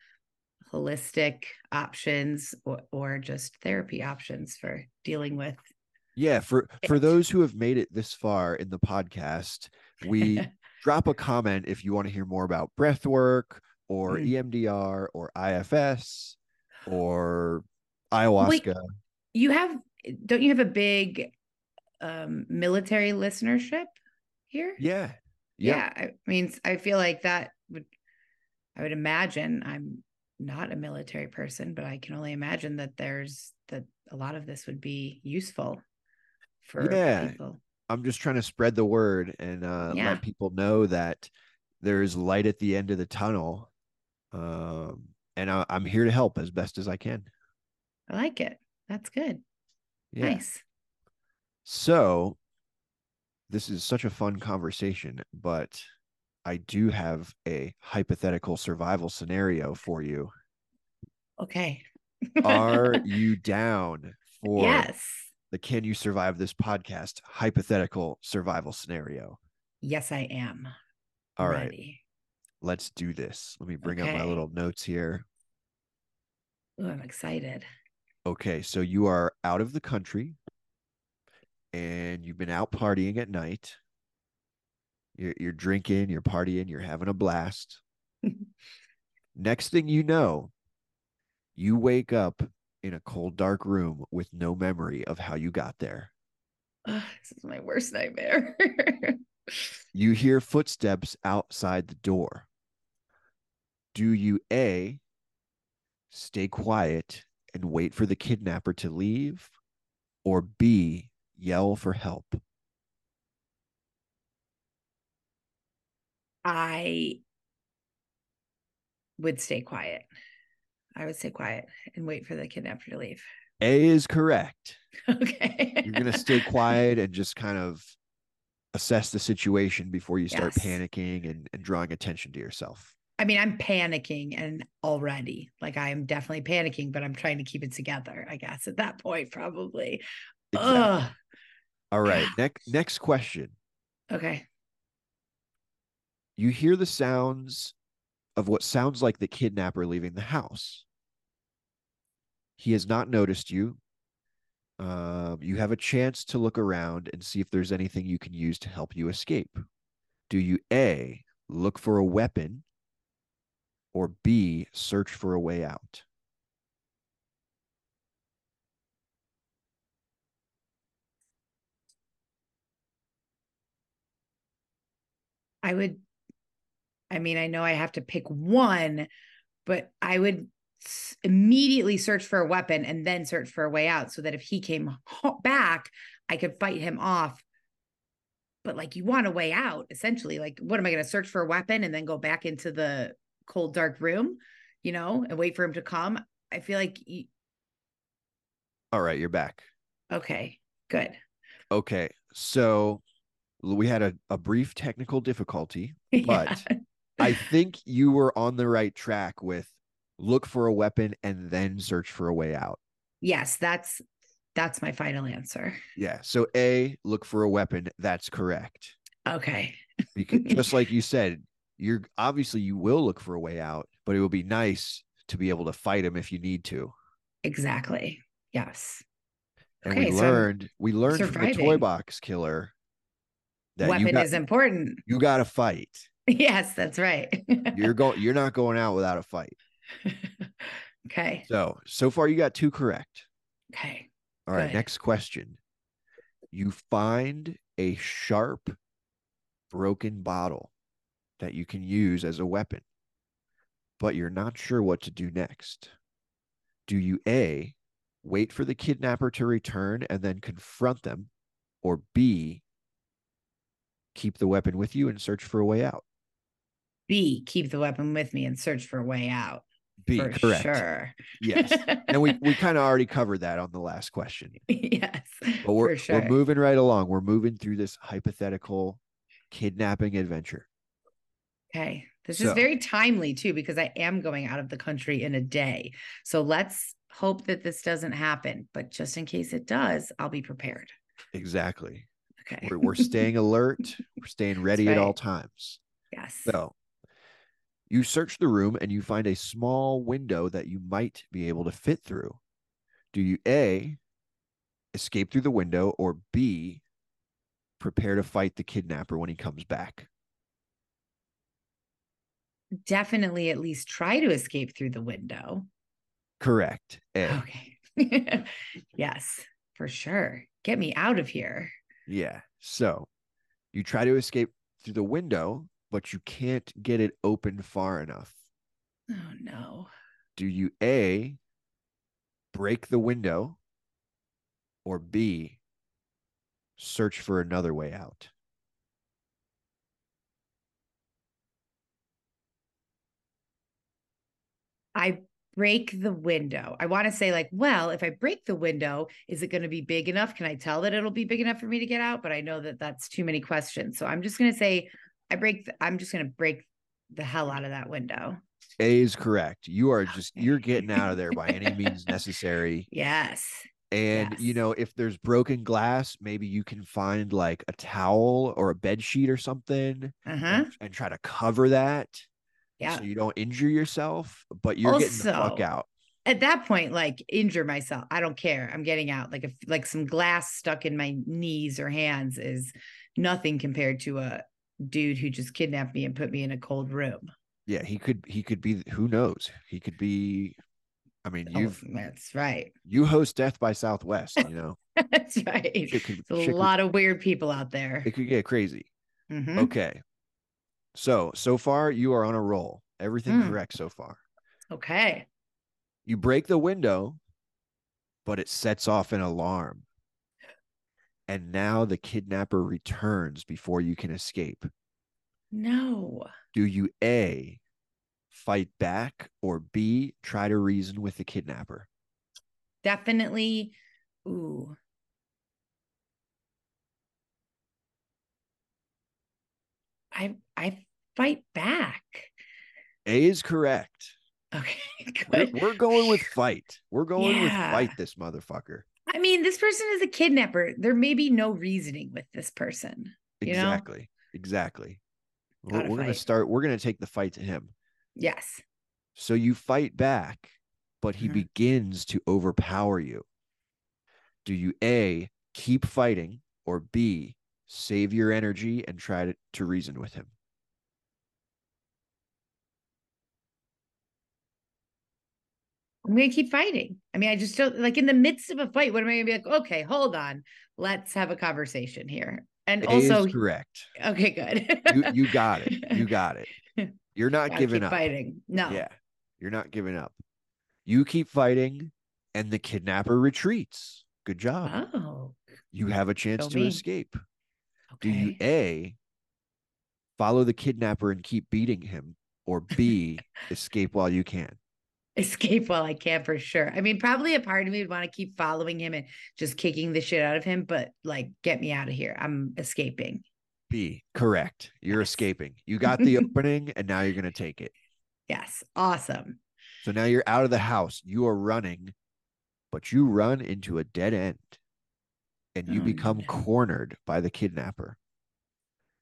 holistic options or, or just therapy options for dealing with. Yeah, for for those who have made it this far in the podcast, we drop a comment if you want to hear more about breath work or Mm. EMDR or IFS or ayahuasca. you have don't you have a big um military listenership here. Yeah. Yep. Yeah. I mean, I feel like that would, I would imagine I'm not a military person, but I can only imagine that there's that a lot of this would be useful for Yeah. people. I'm just trying to spread the word and uh, Yeah. let people know that there's light at the end of the tunnel. Um, and I, I'm here to help as best as I can. I like it. That's good. Yeah. Nice. So this is such a fun conversation, but I do have a hypothetical survival scenario for you. Okay. Are you down for yes. the Can You Survive This podcast hypothetical survival scenario? Yes, I am. All right, let's do this. Let me bring up my little notes here. Oh, I'm excited. Okay, so you are out of the country and you've been out partying at night. You're, you're drinking, you're partying, you're having a blast. Next thing you know, you wake up in a cold, dark room with no memory of how you got there. Ugh, this is my worst nightmare. You hear footsteps outside the door. Do you A, stay quiet and wait for the kidnapper to leave, or B, yell for help? I would stay quiet. I would stay quiet and wait for the kidnapper to leave. A is correct. Okay. You're going to stay quiet and just kind of assess the situation before you start Yes. panicking and, and drawing attention to yourself. I mean, I'm panicking and already like I am definitely panicking, but I'm trying to keep it together, I guess, at that point, probably. Exactly. Ugh. All right. Next next question. Okay. You hear the sounds of what sounds like the kidnapper leaving the house. He has not noticed you. Um, you have a chance to look around and see if there's anything you can use to help you escape. Do you A, look for a weapon, or B, search for a way out? I would, I mean, I know I have to pick one, but I would immediately search for a weapon and then search for a way out so that if he came back, I could fight him off. But like, you want a way out essentially. Like, what am I going to search for a weapon and then go back into the cold, dark room, you know, and wait for him to come? I feel like, y- All right, you're back. okay, good. Okay. So we had a, a brief technical difficulty, Yeah. but I think you were on the right track with look for a weapon and then search for a way out. yes, that's that's my final answer. Yeah. So A, look for a weapon. That's correct. Okay. Because just like you said, you're obviously you will look for a way out, but it would be nice to be able to fight him if you need to. Exactly. Yes. And Okay, we so learned we learned from the toy box killer that you Weapon got, is important. you got to fight. Yes, that's right. You're going you're not going out without a fight. okay. So, so far you got two correct. Okay. All right, Good. next question. You find a sharp broken bottle that you can use as a weapon, but you're not sure what to do next. Do you A, wait for the kidnapper to return and then confront them, or B, keep the weapon with you and search for a way out? B, keep the weapon with me and search for a way out. B, for correct. sure. Yes. And we, we kind of already covered that on the last question. yes. But we're, for sure. we're moving right along. We're moving through this hypothetical kidnapping adventure. Okay. This So- is very timely too, because I am going out of the country in a day. So let's hope that this doesn't happen. But just in case it does, I'll be prepared. Exactly. Okay. We're, we're staying alert. We're staying ready at all times. yes. So you search the room and you find a small window that you might be able to fit through. Do you A, escape through the window, or B, prepare to fight the kidnapper when he comes back? Definitely at least try to escape through the window. Correct. A. Okay. yes, for sure. Get me out of here. Yeah. So you try to escape through the window, but you can't get it open far enough. Oh no. Do you A, break the window, or B, search for another way out? I break the window. I want to say, like, well, if I break the window, is it going to be big enough? Can I tell that it'll be big enough for me to get out? But I know that that's too many questions. So I'm just going to say, I break, the, I'm just going to break the hell out of that window. A is correct. You are just, you're getting out of there by any means necessary. Yes. And you know, if there's broken glass, maybe you can find like a towel or a bed sheet or something Uh huh. and, and try to cover that Yeah. so you don't injure yourself, but you're getting the fuck out. At that point, like injure myself. I don't care. I'm getting out. Like if like some glass stuck in my knees or hands is nothing compared to a dude who just kidnapped me and put me in a cold room. Yeah, he could he could be who knows? He could be I mean, Oh, you've that's right. you host Death by Southwest, you know. That's right. Could- There's a could- lot of weird people out there. it could get crazy. Mhm. Okay. So, so far you are on a roll. Everything Mm. correct so far. Okay. You break the window, but it sets off an alarm. And now the kidnapper returns before you can escape. No. Do you A, fight back, or B, try to reason with the kidnapper? Definitely. Ooh. I I fight back. A is correct. Okay. We're, we're going with fight. We're going with fight this motherfucker. I mean, this person is a kidnapper. There may be no reasoning with this person. You know? Exactly. Exactly. We're, we're going to start, we're going to take the fight to him. Yes. So you fight back, but he Mhm. begins to overpower you. Do you A, keep fighting, or B, save your energy and try to, to reason with him? I'm gonna keep fighting. I mean, I just don't like in the midst of a fight. What am I gonna be like? Okay, hold on. Let's have a conversation here. And A also, correct. okay, good. You, you got it. You got it. You're not giving keep up. fighting. No. Yeah. You're not giving up. You keep fighting, and the kidnapper retreats. Good job. Oh. You have a chance to escape. Do you A, follow the kidnapper and keep beating him, or B, escape while you can? escape while I can for sure. I mean, probably a part of me would want to keep following him and just kicking the shit out of him, but like, get me out of here. I'm escaping. B, correct. You're Yes. escaping. You got the opening, and now you're going to take it. Yes. Awesome. So now you're out of the house. You are running, but you run into a dead end and you Oh, become no. cornered by the kidnapper.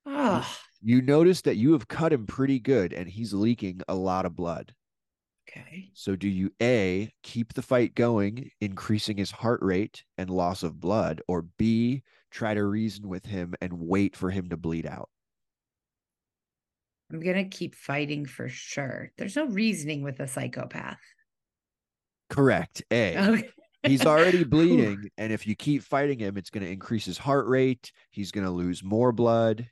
Oh, You notice that you have cut him pretty good and he's leaking a lot of blood. okay. So, do you A, keep the fight going, increasing his heart rate and loss of blood, or B, try to reason with him and wait for him to bleed out? I'm going to keep fighting for sure. There's no reasoning with a psychopath. Correct. A. Okay. He's already bleeding. And if you keep fighting him, it's going to increase his heart rate. He's going to lose more blood.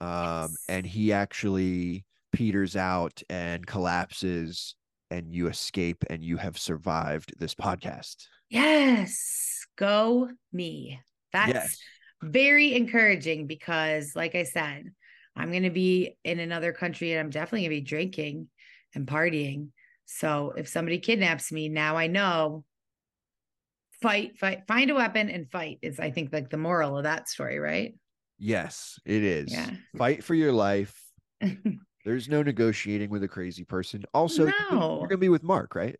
Um, Yes. and he actually peters out and collapses, and you escape and you have survived this podcast. Yes. Go me. That's yes. very encouraging because, like I said, I'm going to be in another country and I'm definitely going to be drinking and partying. So if somebody kidnaps me, now I know fight, fight, find a weapon and fight is, I think, like the moral of that story, right? Yes, it is. Yeah. Fight for your life. There's no negotiating with a crazy person. Also, gonna- No. you're to be with Mark, right?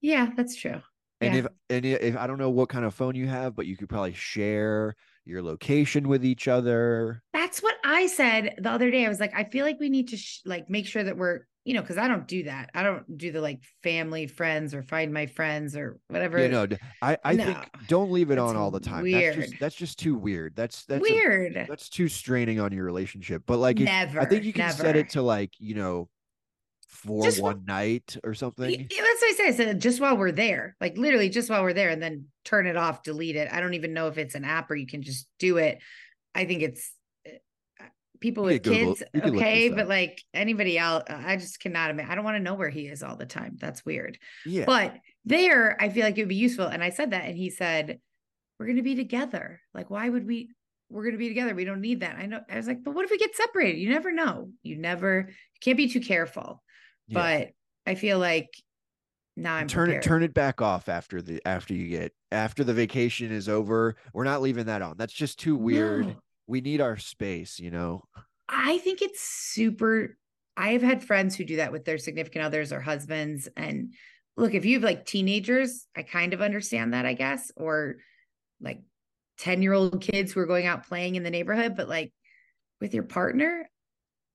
yeah, that's true. And Yeah. if and i- if I don't know what kind of phone you have, but you could probably share your location with each other. That's what I said the other day. I was like, I feel like we need to sh- like make sure that we're, you know, because I don't do that. I don't do the like family, friends, or find my friends or whatever. You know, I, think No. don't leave it That's on all the time. That's just weird. that's just too weird. That's that's a- weird. that's too straining on your relationship. But like, if. I think you can never. set it to like you know, for Just one night or something. Yeah, that's what I said. I said just while we're there, like literally just while we're there, and then turn it off, delete it. I don't even know if it's an app or you can just do it. I think it's people with Google- kids, you could look okay, but like anybody else, I just cannot imagine. I don't want to know where he is all the time. That's weird. Yeah. But there, I feel like it would be useful. And I said that, and he said, "We're going to be together. Like, why would we?" We're going to be together. We don't need that. I know. I was like, but what if we get separated? You never know. You never, you can't be too careful. Yeah. But I feel like now I'm turn it turn it back off after the after you get after the vacation is over. We're not leaving that on. That's just too weird. No. We need our space, you know. I think it's super. I have had friends who do that with their significant others or husbands. And look, if you have like teenagers, I kind of understand that, I guess, or like 10 year old kids who are going out playing in the neighborhood. But like with your partner,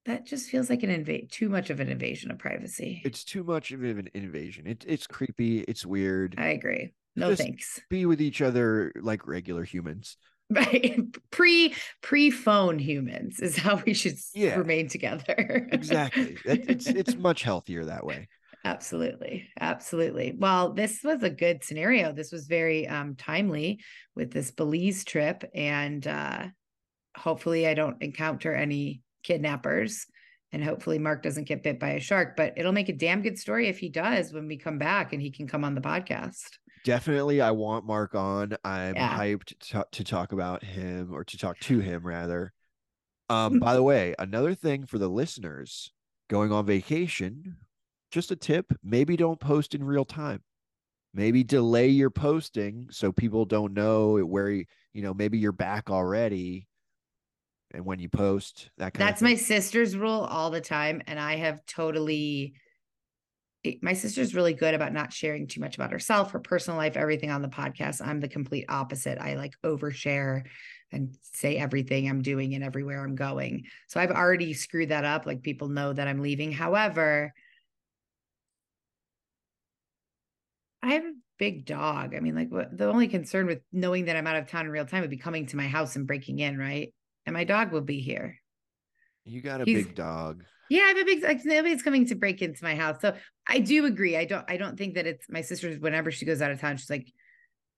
that just feels like an invade too much of an invasion of privacy. It's too much of an invasion. It, it's creepy. It's weird. I agree. No Just- thanks. Be with each other like regular humans. Pre pre phone humans is how we should Yeah. remain together. Exactly. It's it's much healthier that way. Absolutely. Absolutely. Well, this was a good scenario. This was very um, timely with this Belize trip. And uh, hopefully, I don't encounter any kidnappers. And hopefully, Mark doesn't get bit by a shark. But it'll make a damn good story if he does when we come back and he can come on the podcast. Definitely, I want Mark on. I'm Yeah. hyped to, to talk about him or to talk to him rather. Um, by the way, another thing for the listeners going on vacation, just a tip: maybe don't post in real time. Maybe delay your posting so people don't know where you, you know, maybe you're back already. And when you post, that kind That's my sister's rule all the time. And I have totally, my sister's really good about not sharing too much about herself, her personal life, everything on the podcast. I'm the complete opposite. I like overshare and say everything I'm doing and everywhere I'm going. So I've already screwed that up. Like people know that I'm leaving. However, I have a big dog. I mean, like what the only concern with knowing that I'm out of town in real time would be coming to my house and breaking in, right? And my dog will be here. You got a he's- big dog. Yeah, I have a big like nobody's coming to break into my house. So I do agree. I don't I don't think that it's my sister's whenever she goes out of town, she's like,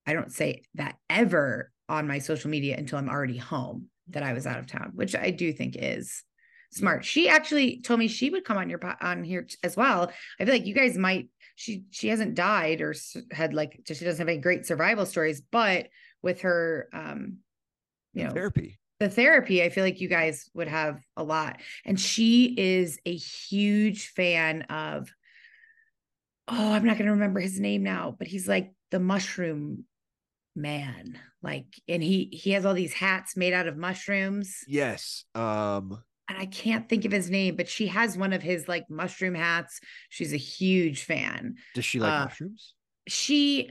I don't say that ever on my social media until I'm already home that I was out of town, which I do think is smart. She actually told me she would come on your on here as well. I feel like you guys might she she hasn't died or had like she doesn't have any great survival stories, but with her um you know Therapy. The therapy, I feel like you guys would have a lot. And she is a huge fan of, oh, I'm not going to remember his name now, but he's like the mushroom man. Like, and he he has all these hats made out of mushrooms, Yes. Um. and I can't think of his name, but she has one of his like mushroom hats. She's a huge fan. Does she like Uh, mushrooms? She,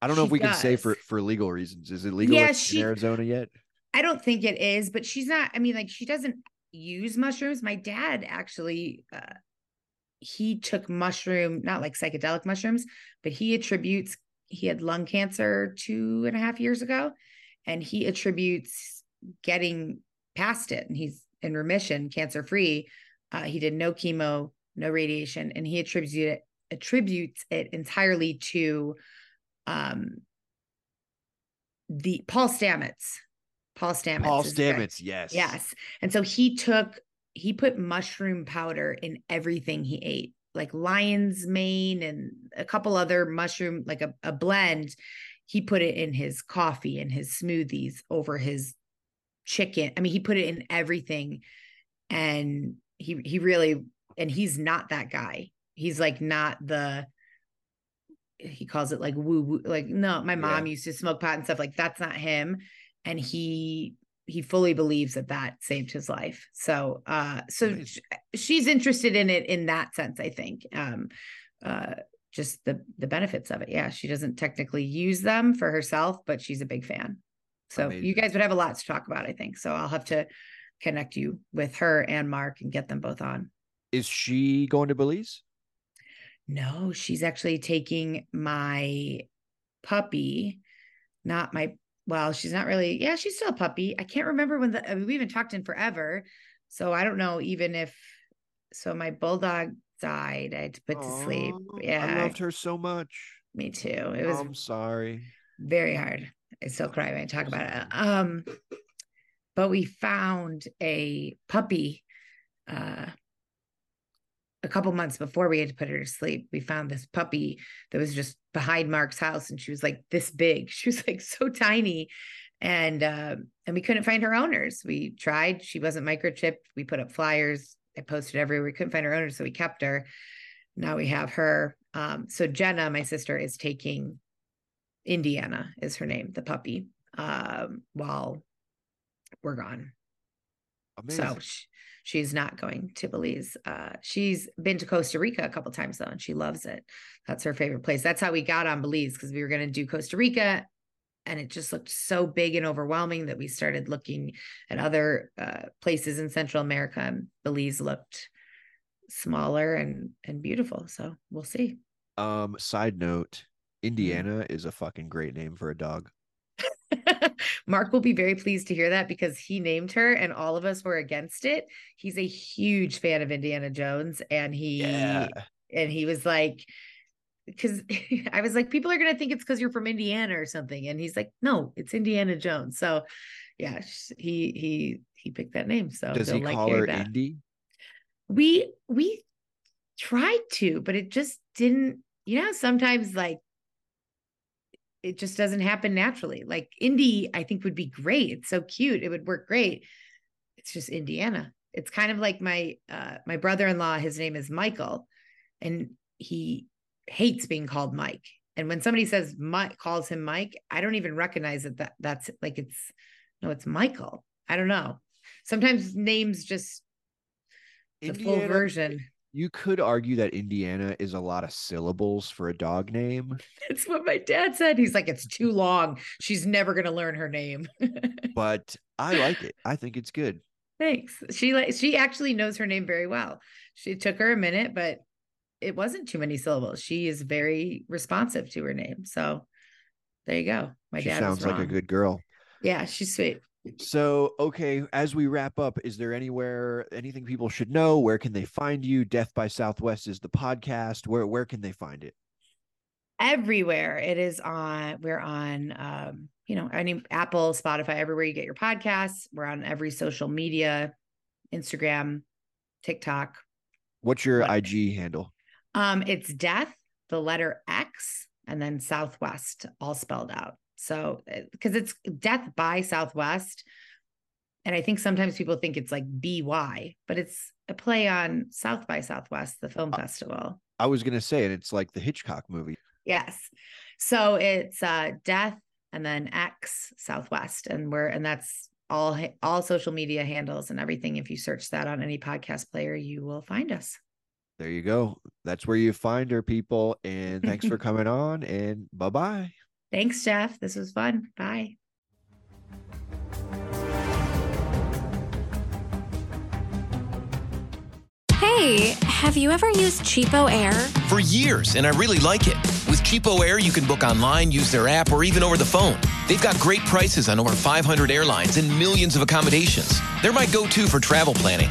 I don't know she if we can say for for legal reasons. Is it legal Yeah, in she- Arizona yet? I don't think it is, but she's not. I mean, like she doesn't use mushrooms. My dad actually, uh, he took mushroom, not like psychedelic mushrooms, but he attributes he had lung cancer two and a half years ago, and he attributes getting past it, and he's in remission, cancer free. Uh, he did no chemo, no radiation, and he attributes it attributes it entirely to um the Paul Stamets. Paul Stamets. Paul. Stamets, yes. Yes. And so he took, he put mushroom powder in everything he ate, like lion's mane and a couple other mushroom, like a, a blend. He put it in his coffee and his smoothies over his chicken. I mean, he put it in everything. And he he really and he's not that guy. He's like not the he calls it like woo woo. Like, no, my mom used to smoke pot and stuff. Like, that's not him. And he he fully believes that that saved his life. So uh so Amazing. sh- she's interested in it in that sense, I think. Um uh just the the benefits of it. Yeah, she doesn't technically use them for herself, but she's a big fan. So you guys would have a lot to talk about, I think. So I'll have to connect you with her and Mark and get them both on. Is she going to Belize? No, she's actually taking my puppy, not my, well, she's not really, yeah, she's still a puppy. I can't remember when the, I mean, we haven't talked in forever. So I don't know even if, so my bulldog died. I had to put to sleep. Yeah, I loved her so much. me too. It was I'm sorry. very hard. I still cry when I talk about it. Um, but we found a puppy uh a couple months before we had to put her to sleep. We found this puppy that was just behind Mark's house and she was like this big. She was like so tiny. And uh, and we couldn't find her owners. We tried, she wasn't microchipped. We put up flyers, I posted everywhere. We couldn't find her owners, so we kept her. Now we have her. Um, so Jenna, my sister, is taking Indiana is her name, the puppy, um, while we're gone. Amazing. So sh- she's not going to Belize. Uh, she's been to Costa Rica a couple times though, and she loves it. That's her favorite place. That's how we got on Belize because we were going to do Costa Rica, and it just looked so big and overwhelming that we started looking at other uh, places in Central America. And Belize looked smaller and and beautiful. So we'll see. Um, side note, Mm-hmm. Indiana is a fucking great name for a dog. Mark will be very pleased to hear that because he named her and all of us were against it. He's a huge fan of Indiana Jones and he and he was like because I was like people are going to think it's cuz you're from Indiana or something and he's like no, it's Indiana Jones. So yeah, he he he picked that name. So Does he'll like call her that. Indy? We we tried to, but it just didn't, you know, sometimes like it just doesn't happen naturally. Like Indy, I think would be great. It's so cute. It would work great. It's just Indiana. It's kind of like my uh my brother-in-law, his name is Michael, and he hates being called Mike. And when somebody says Mike calls him Mike, I don't even recognize it that that's like it's no, it's Michael. I don't know. Sometimes names just the full version. You could argue that Indiana is a lot of syllables for a dog name, That's what my dad said. He's like, it's too long. She's never gonna learn her name. but I like it. I think it's good. Thanks. She like she actually knows her name very well. She took her a minute, but it wasn't too many syllables. She is very responsive to her name. So there you go. My she dad sounds like a good girl. Yeah, she's sweet. So, okay, as we wrap up, is there anywhere anything people should know? Where can they find you? Death by Southwest is the podcast. Where where can they find it? Everywhere it is on. We're on. Um, you know, any Apple, Spotify, everywhere you get your podcasts. We're on every social media, Instagram, TikTok. What's your What- IG handle? Um, it's death, the letter X, and then Southwest, all spelled out. So, because it's death by Southwest. And I think sometimes people think it's like BY, but it's a play on South by Southwest, the film festival. I was gonna say it. It's like the Hitchcock movie. Yes. So it's uh death and then X Southwest. And we're and that's all all social media handles and everything. If you search that on any podcast player, you will find us. There you go. That's where you find her, people. And thanks for coming on. And bye bye. Thanks, Jeff. This was fun. Bye. Hey, have you ever used CheapOair? For years, and I really like it. With CheapOair, you can book online, use their app, or even over the phone. They've got great prices on over 500 airlines and millions of accommodations. They're my go to for travel planning.